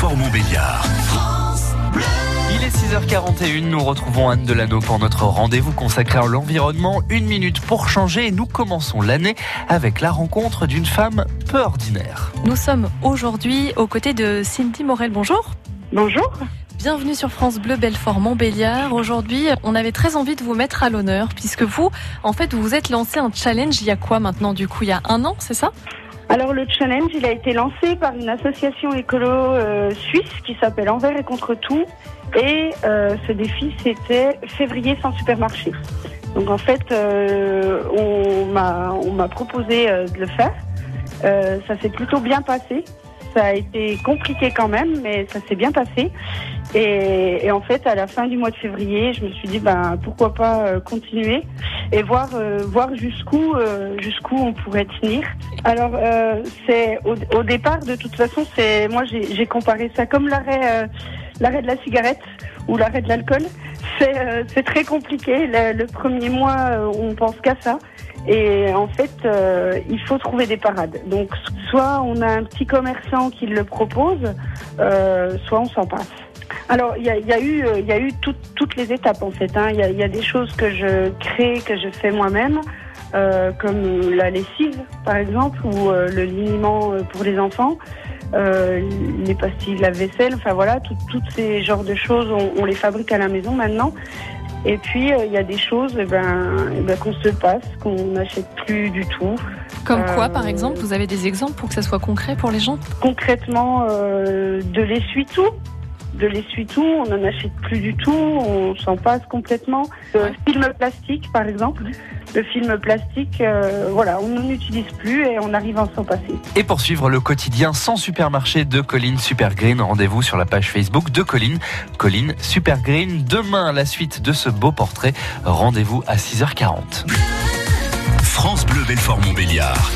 Belfort-Montbéliard. Il est 6h41, nous retrouvons Anne Delano pour notre rendez-vous consacré à l'environnement. Une minute pour changer et nous commençons l'année avec la rencontre d'une femme peu ordinaire. Nous sommes aujourd'hui aux côtés de Cindy Morel. Bonjour. Bonjour. Bienvenue sur France Bleu Belfort Montbéliard. Aujourd'hui, on avait très envie de vous mettre à l'honneur puisque vous, en fait, vous vous êtes lancé un challenge il y a quoi maintenant du coup Il y a un an, c'est ça? Alors le challenge, il a été lancé par une association écolo euh, suisse qui s'appelle Envers et contre tout. Et euh, ce défi, c'était février sans supermarché. Donc en fait, euh, on m'a proposé de le faire. Ça s'est plutôt bien passé. Ça a été compliqué quand même, mais ça s'est bien passé. Et, en fait, à la fin du mois de février, je me suis dit, ben pourquoi pas euh, continuer et voir euh, voir jusqu'où euh, jusqu'où on pourrait tenir. Alors c'est au, au départ, de toute façon, c'est moi j'ai comparé ça comme l'arrêt l'arrêt de la cigarette ou l'arrêt de l'alcool. C'est euh, c'est très compliqué. Le, premier mois, euh, on pense qu'à ça. Et en fait, euh, il faut trouver des parades. Donc, soit on a un petit commerçant qui le propose, soit on s'en passe. Alors, il y a, eu, toutes- les étapes en fait. hein. Il y, a, des choses que je crée, que je fais moi-même, comme la lessive, par exemple, ou le liniment pour les enfants, euh, les pastilles la vaisselle. Enfin voilà, tout- toutes ces genres de choses, on, on les fabrique à la maison maintenant. Et puis, euh, il y a des choses eh ben, eh ben, qu'on se passe, qu'on n'achète plus du tout. Comme quoi, Euh, par exemple Vous avez des exemples pour que ça soit concret pour les gens? Concrètement, de l'essuie-tout. De l'essuie-tout, on n'en achète plus du tout, on s'en passe complètement. Le Ouais. film plastique, par exemple. Le film plastique, euh, voilà, on n'en utilise plus et on arrive à s'en passer. Et pour suivre le quotidien sans supermarché de Colline Supergreen, rendez-vous sur la page Facebook de Colline, Colline Supergreen. Demain, la suite de ce beau portrait, rendez-vous à 6h40. France Bleu Belfort-Montbéliard.